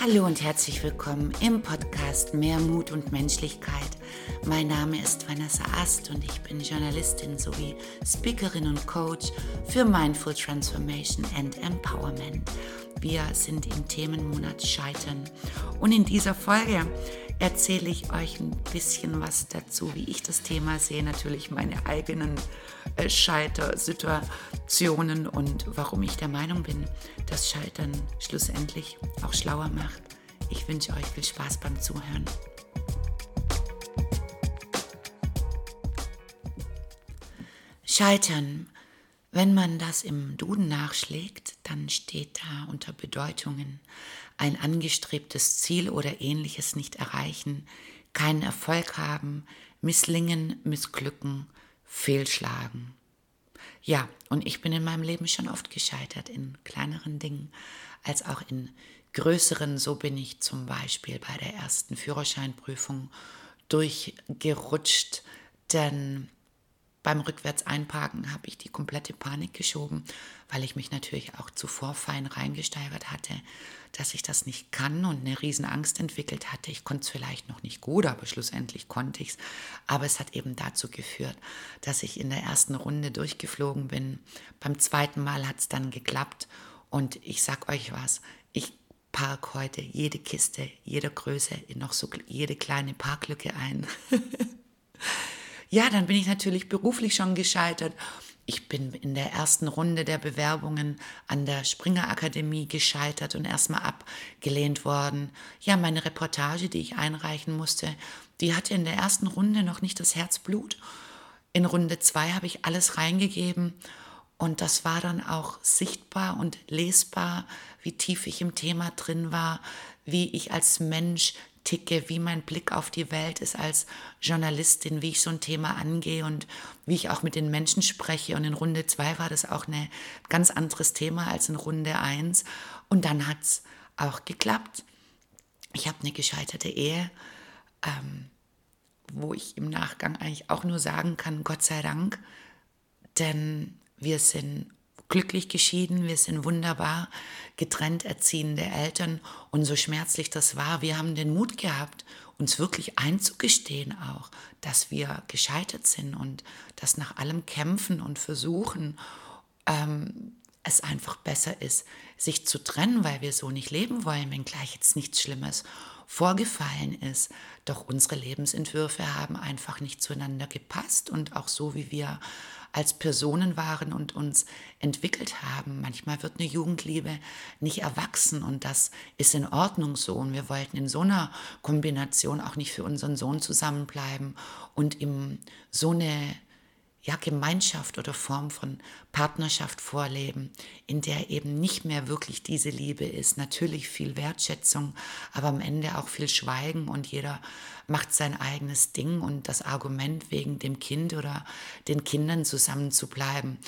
Hallo und herzlich willkommen im Podcast Mehr Mut und Menschlichkeit. Mein Name ist Vanessa Ast und ich bin Journalistin sowie Speakerin und Coach für Mindful Transformation and Empowerment. Wir sind im Themenmonat Scheitern und in dieser Folge erzähle ich euch ein bisschen was dazu, wie ich das Thema sehe, natürlich meine eigenen äh, Scheitersituationen und warum ich der Meinung bin, dass Scheitern schlussendlich auch schlauer macht. Ich wünsche euch viel Spaß beim Zuhören. Scheitern. Wenn man das im Duden nachschlägt, dann steht da unter Bedeutungen ein angestrebtes Ziel oder ähnliches nicht erreichen, keinen Erfolg haben, misslingen, missglücken, fehlschlagen. Ja, und ich bin in meinem Leben schon oft gescheitert, in kleineren Dingen als auch in größeren. So bin ich zum Beispiel bei der ersten Führerscheinprüfung durchgerutscht, denn beim Rückwärts-Einparken habe ich die komplette Panik geschoben, weil ich mich natürlich auch zuvor fein reingesteigert hatte, dass ich das nicht kann und eine Riesenangst entwickelt hatte. Ich konnte es vielleicht noch nicht gut, aber schlussendlich konnte ich es. Aber es hat eben dazu geführt, dass ich in der ersten Runde durchgeflogen bin. Beim zweiten Mal hat es dann geklappt und ich sag euch was, ich park heute jede Kiste, jeder Größe in noch so jede kleine Parklücke ein. Ja, dann bin ich natürlich beruflich schon gescheitert. Ich bin in der ersten Runde der Bewerbungen an der Springer Akademie gescheitert und erstmal abgelehnt worden. Ja, meine Reportage, die ich einreichen musste, die hatte in der ersten Runde noch nicht das Herzblut. In Runde zwei habe ich alles reingegeben und das war dann auch sichtbar und lesbar, wie tief ich im Thema drin war, wie ich als Mensch ticke, wie mein Blick auf die Welt ist als Journalistin, wie ich so ein Thema angehe und wie ich auch mit den Menschen spreche. Und in Runde 2 war das auch ein ganz anderes Thema als in Runde 1. Und dann hat es auch geklappt. Ich habe eine gescheiterte Ehe, ähm, wo ich im Nachgang eigentlich auch nur sagen kann, Gott sei Dank, denn wir sind glücklich geschieden, wir sind wunderbar getrennt erziehende Eltern. Und so schmerzlich das war, wir haben den Mut gehabt, uns wirklich einzugestehen auch, dass wir gescheitert sind und dass nach allem Kämpfen und Versuchen ähm, es einfach besser ist, sich zu trennen, weil wir so nicht leben wollen, wenn gleich jetzt nichts Schlimmes vorgefallen ist. Doch unsere Lebensentwürfe haben einfach nicht zueinander gepasst und auch so, wie wir als Personen waren und uns entwickelt haben. Manchmal wird eine Jugendliebe nicht erwachsen und das ist in Ordnung so. Und wir wollten in so einer Kombination auch nicht für unseren Sohn zusammenbleiben und ihm so eine ja, Gemeinschaft oder Form von Partnerschaft vorleben, in der eben nicht mehr wirklich diese Liebe ist. Natürlich viel Wertschätzung, aber am Ende auch viel Schweigen und jeder macht sein eigenes Ding und das Argument wegen dem Kind oder den Kindern zusammen zu bleiben,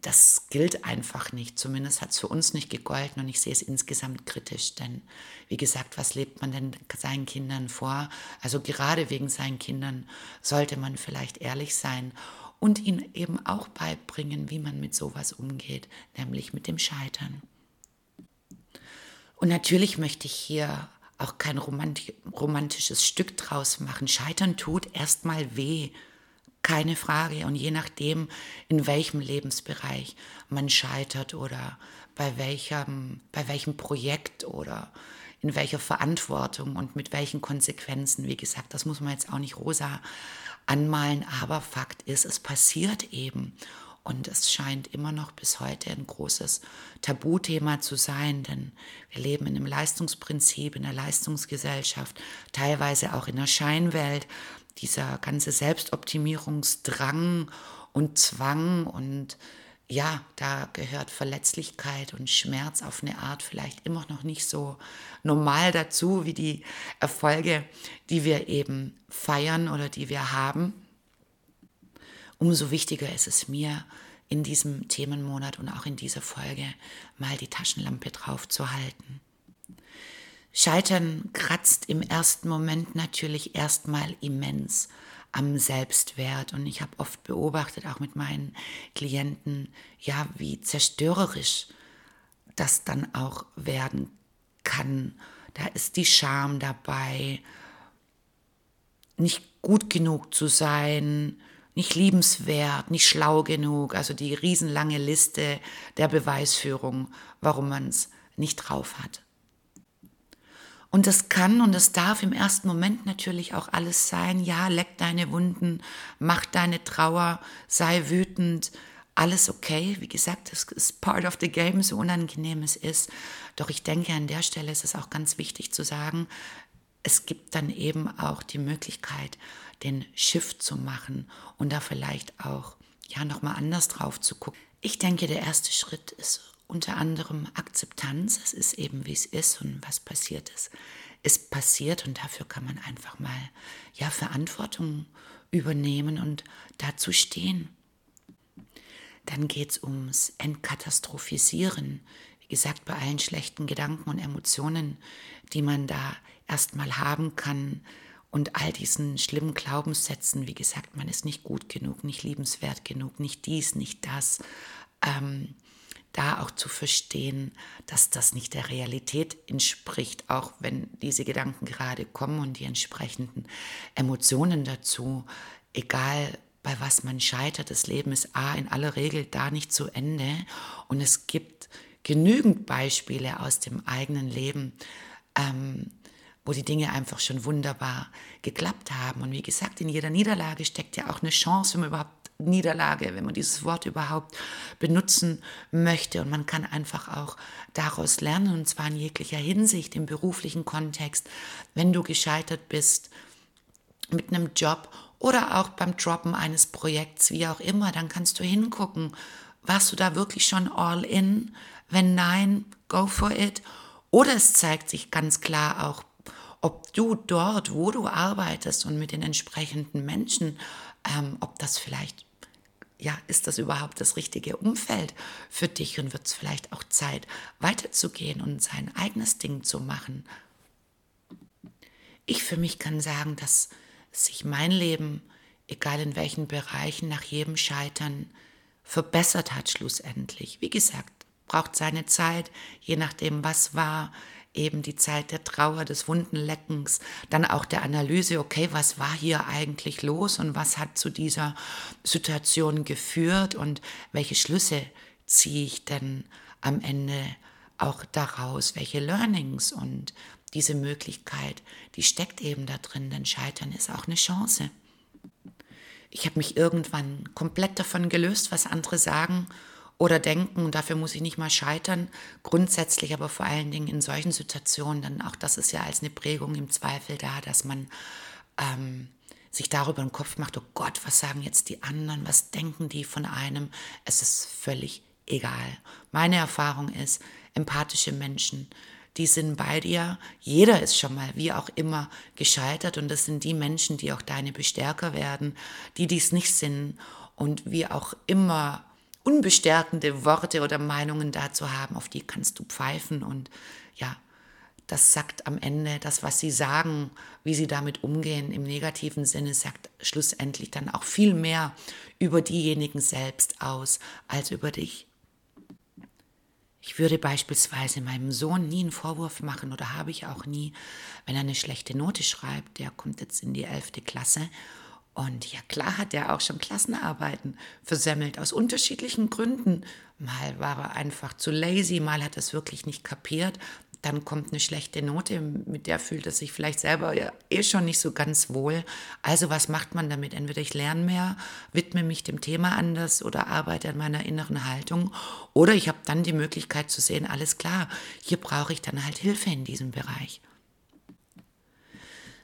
das gilt einfach nicht. Zumindest hat es für uns nicht gegolten und ich sehe es insgesamt kritisch. Denn wie gesagt, was lebt man denn seinen Kindern vor? Also gerade wegen seinen Kindern sollte man vielleicht ehrlich sein und ihnen eben auch beibringen, wie man mit sowas umgeht, nämlich mit dem Scheitern. Und natürlich möchte ich hier auch kein romantisches Stück draus machen. Scheitern tut erstmal weh, keine Frage. Und je nachdem, in welchem Lebensbereich man scheitert oder bei welchem, bei welchem Projekt oder in welcher Verantwortung und mit welchen Konsequenzen. Wie gesagt, das muss man jetzt auch nicht rosa anmalen, aber Fakt ist, es passiert eben. Und es scheint immer noch bis heute ein großes Tabuthema zu sein, denn wir leben in einem Leistungsprinzip, in einer Leistungsgesellschaft, teilweise auch in der Scheinwelt. Dieser ganze Selbstoptimierungsdrang und Zwang und ja, da gehört Verletzlichkeit und Schmerz auf eine Art vielleicht immer noch nicht so normal dazu wie die Erfolge, die wir eben feiern oder die wir haben. Umso wichtiger ist es mir, in diesem Themenmonat und auch in dieser Folge mal die Taschenlampe drauf zu halten. Scheitern kratzt im ersten Moment natürlich erstmal immens am Selbstwert. Und ich habe oft beobachtet, auch mit meinen Klienten, ja, wie zerstörerisch das dann auch werden kann. Da ist die Scham dabei, nicht gut genug zu sein, nicht liebenswert, nicht schlau genug, also die riesenlange Liste der Beweisführung, warum man es nicht drauf hat. Und das kann und das darf im ersten Moment natürlich auch alles sein. Ja, leck deine Wunden, mach deine Trauer, sei wütend, alles okay. Wie gesagt, es ist part of the game, so unangenehm es ist. Doch ich denke, an der Stelle ist es auch ganz wichtig zu sagen, es gibt dann eben auch die Möglichkeit, den Shift zu machen und da vielleicht auch ja nochmal anders drauf zu gucken. Ich denke, der erste Schritt ist unter anderem Akzeptanz. Es ist eben, wie es ist und was passiert ist, ist passiert und dafür kann man einfach mal ja Verantwortung übernehmen und dazu stehen. Dann geht es ums Entkatastrophisieren. Wie gesagt, bei allen schlechten Gedanken und Emotionen, die man da erstmal haben kann und all diesen schlimmen Glaubenssätzen, wie gesagt, man ist nicht gut genug, nicht liebenswert genug, nicht dies, nicht das. Ähm, da auch zu verstehen, dass das nicht der Realität entspricht, auch wenn diese Gedanken gerade kommen und die entsprechenden Emotionen dazu, egal bei was man scheitert, das Leben ist A in aller Regel da nicht zu Ende und es gibt genügend Beispiele aus dem eigenen Leben, ähm, wo die Dinge einfach schon wunderbar geklappt haben. Und wie gesagt, in jeder Niederlage steckt ja auch eine Chance, wenn man überhaupt Niederlage, wenn man dieses Wort überhaupt benutzen möchte. Und man kann einfach auch daraus lernen, und zwar in jeglicher Hinsicht, im beruflichen Kontext, wenn du gescheitert bist mit einem Job oder auch beim Droppen eines Projekts, wie auch immer, dann kannst du hingucken, warst du da wirklich schon all in? Wenn nein, go for it. Oder es zeigt sich ganz klar auch, ob du dort, wo du arbeitest und mit den entsprechenden Menschen, ähm, ob das vielleicht ja, ist das überhaupt das richtige Umfeld für dich und wird es vielleicht auch Zeit, weiterzugehen und sein eigenes Ding zu machen? Ich für mich kann sagen, dass sich mein Leben, egal in welchen Bereichen, nach jedem Scheitern verbessert hat schlussendlich. Wie gesagt, braucht seine Zeit, je nachdem, was war, eben die Zeit der Trauer, des Wundenleckens, dann auch der Analyse, okay, was war hier eigentlich los und was hat zu dieser Situation geführt und welche Schlüsse ziehe ich denn am Ende auch daraus, welche Learnings und diese Möglichkeit, die steckt eben da drin, denn Scheitern ist auch eine Chance. Ich habe mich irgendwann komplett davon gelöst, was andere sagen oder denken, dafür muss ich nicht mal scheitern, grundsätzlich aber vor allen Dingen in solchen Situationen, dann auch das ist ja als eine Prägung im Zweifel da, dass man ähm, sich darüber im Kopf macht, oh Gott, was sagen jetzt die anderen, was denken die von einem, es ist völlig egal. Meine Erfahrung ist, empathische Menschen, die sind bei dir. Jeder ist schon mal, wie auch immer, gescheitert. Und das sind die Menschen, die auch deine Bestärker werden, die dies nicht sind. Und wie auch immer unbestärkende Worte oder Meinungen dazu haben, auf die kannst du pfeifen. Und ja, das sagt am Ende das, was sie sagen, wie sie damit umgehen, im negativen Sinne, sagt schlussendlich dann auch viel mehr über diejenigen selbst aus als über dich. Ich würde beispielsweise meinem Sohn nie einen Vorwurf machen oder habe ich auch nie, wenn er eine schlechte Note schreibt, der kommt jetzt in die elfte Klasse und ja klar hat er auch schon Klassenarbeiten versemmelt, aus unterschiedlichen Gründen. Mal war er einfach zu lazy, mal hat er es wirklich nicht kapiert. Dann kommt eine schlechte Note, mit der fühlt er sich vielleicht selber ja eh schon nicht so ganz wohl. Also was macht man damit? Entweder ich lerne mehr, widme mich dem Thema anders oder arbeite an meiner inneren Haltung. Oder ich habe dann die Möglichkeit zu sehen, alles klar, hier brauche ich dann halt Hilfe in diesem Bereich.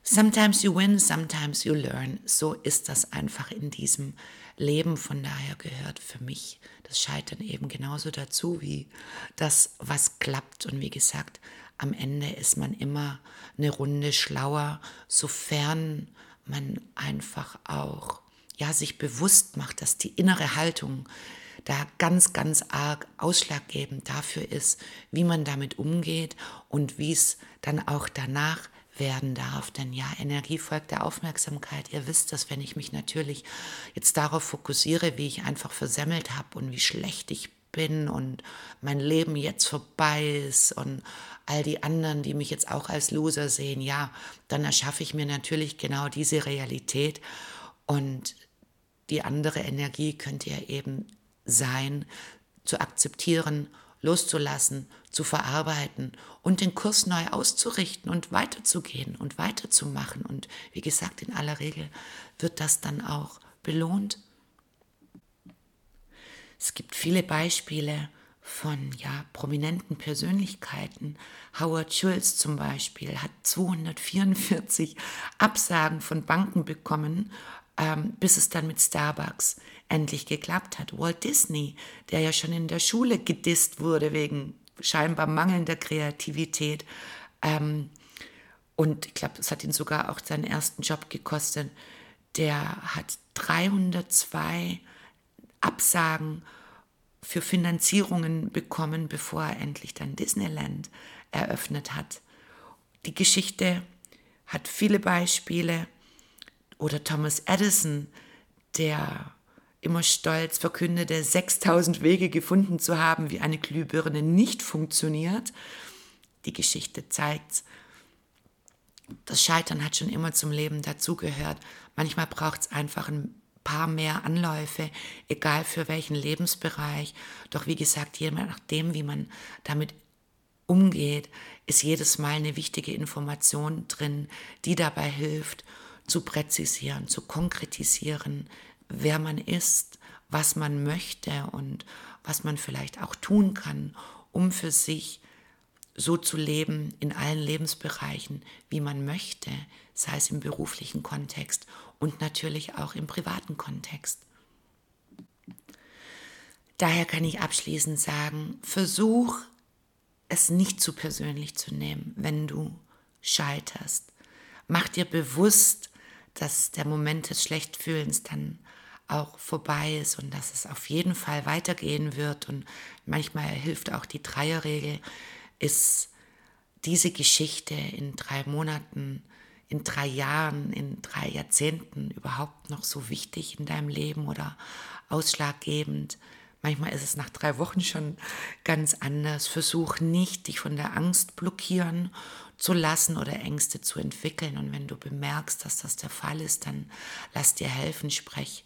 Sometimes you win, sometimes you learn. So ist das einfach in diesem Leben. Von daher gehört für mich das Scheitern eben genauso dazu wie das, was klappt. Und wie gesagt, am Ende ist man immer eine Runde schlauer, sofern man einfach auch ja, sich bewusst macht, dass die innere Haltung da ganz, ganz arg ausschlaggebend dafür ist, wie man damit umgeht und wie es dann auch danach werden darf. Denn ja, Energie folgt der Aufmerksamkeit. Ihr wisst das, wenn ich mich natürlich jetzt darauf fokussiere, wie ich einfach versemmelt habe und wie schlecht ich bin und mein Leben jetzt vorbei ist und all die anderen, die mich jetzt auch als Loser sehen, ja, dann erschaffe ich mir natürlich genau diese Realität. Und die andere Energie könnte ja eben sein, zu akzeptieren, loszulassen, zu verarbeiten und den Kurs neu auszurichten und weiterzugehen und weiterzumachen. Und wie gesagt, in aller Regel wird das dann auch belohnt. Es gibt viele Beispiele von ja, prominenten Persönlichkeiten. Howard Schulz zum Beispiel hat 244 Absagen von Banken bekommen, ähm, bis es dann mit Starbucks endlich geklappt hat. Walt Disney, der ja schon in der Schule gedisst wurde wegen scheinbar mangelnder Kreativität. Ähm, und ich glaube, es hat ihn sogar auch seinen ersten Job gekostet. Der hat 302 Absagen für Finanzierungen bekommen, bevor er endlich dann Disneyland eröffnet hat. Die Geschichte hat viele Beispiele. Oder Thomas Edison, der immer stolz verkündete, 6000 Wege gefunden zu haben, wie eine Glühbirne nicht funktioniert. Die Geschichte zeigt, das Scheitern hat schon immer zum Leben dazugehört. Manchmal braucht es einfach ein paar mehr Anläufe, egal für welchen Lebensbereich. Doch wie gesagt, je nachdem, wie man damit umgeht, ist jedes Mal eine wichtige Information drin, die dabei hilft, zu präzisieren, zu konkretisieren, wer man ist, was man möchte und was man vielleicht auch tun kann, um für sich so zu leben in allen Lebensbereichen, wie man möchte, sei es im beruflichen Kontext und natürlich auch im privaten Kontext. Daher kann ich abschließend sagen, versuch es nicht zu persönlich zu nehmen, wenn du scheiterst. Mach dir bewusst, dass der Moment des Schlechtfühlens dann auch vorbei ist und dass es auf jeden Fall weitergehen wird. Und manchmal hilft auch die Dreierregel, ist diese Geschichte in drei Monaten, in drei Jahren, in drei Jahrzehnten überhaupt noch so wichtig in deinem Leben oder ausschlaggebend. Manchmal ist es nach drei Wochen schon ganz anders. Versuch nicht, dich von der Angst blockieren zu lassen oder Ängste zu entwickeln. Und wenn du bemerkst, dass das der Fall ist, dann lass dir helfen, sprech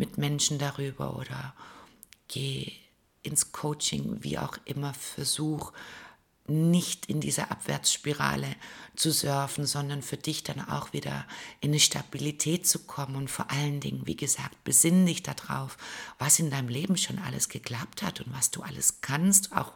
mit Menschen darüber oder geh ins Coaching, wie auch immer, versuch nicht in dieser Abwärtsspirale zu surfen, sondern für dich dann auch wieder in eine Stabilität zu kommen und vor allen Dingen, wie gesagt, besinn dich darauf, was in deinem Leben schon alles geklappt hat und was du alles kannst, auch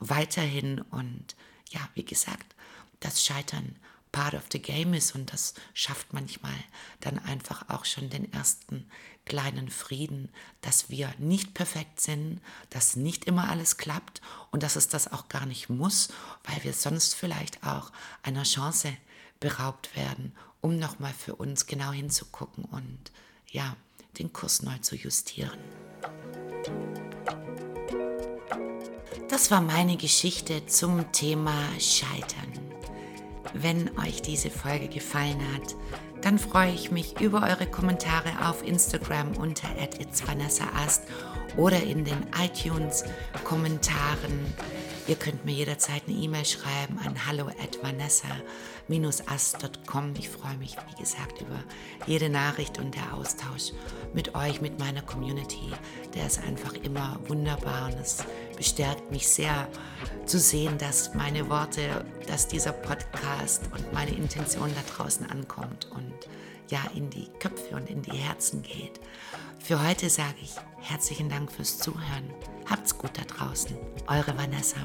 weiterhin. Und ja, wie gesagt, das Scheitern part of the game ist und das schafft manchmal dann einfach auch schon den ersten kleinen Frieden, dass wir nicht perfekt sind, dass nicht immer alles klappt und dass es das auch gar nicht muss, weil wir sonst vielleicht auch einer Chance beraubt werden, um nochmal für uns genau hinzugucken und ja, den Kurs neu zu justieren. Das war meine Geschichte zum Thema Scheitern. Wenn euch diese Folge gefallen hat, dann freue ich mich über eure Kommentare auf Instagram unter @itsvanessaast oder in den iTunes-Kommentaren. Ihr könnt mir jederzeit eine E-Mail schreiben an hallo at vanessa-ast.com. Ich freue mich, wie gesagt, über jede Nachricht und der Austausch mit euch, mit meiner Community. Der ist einfach immer wunderbar und es bestärkt mich sehr zu sehen, dass meine Worte, dass dieser Podcast und meine Intention da draußen ankommt und ja in die Köpfe und in die Herzen geht. Für heute sage ich herzlichen Dank fürs Zuhören. Habt's gut da draußen. Eure Vanessa.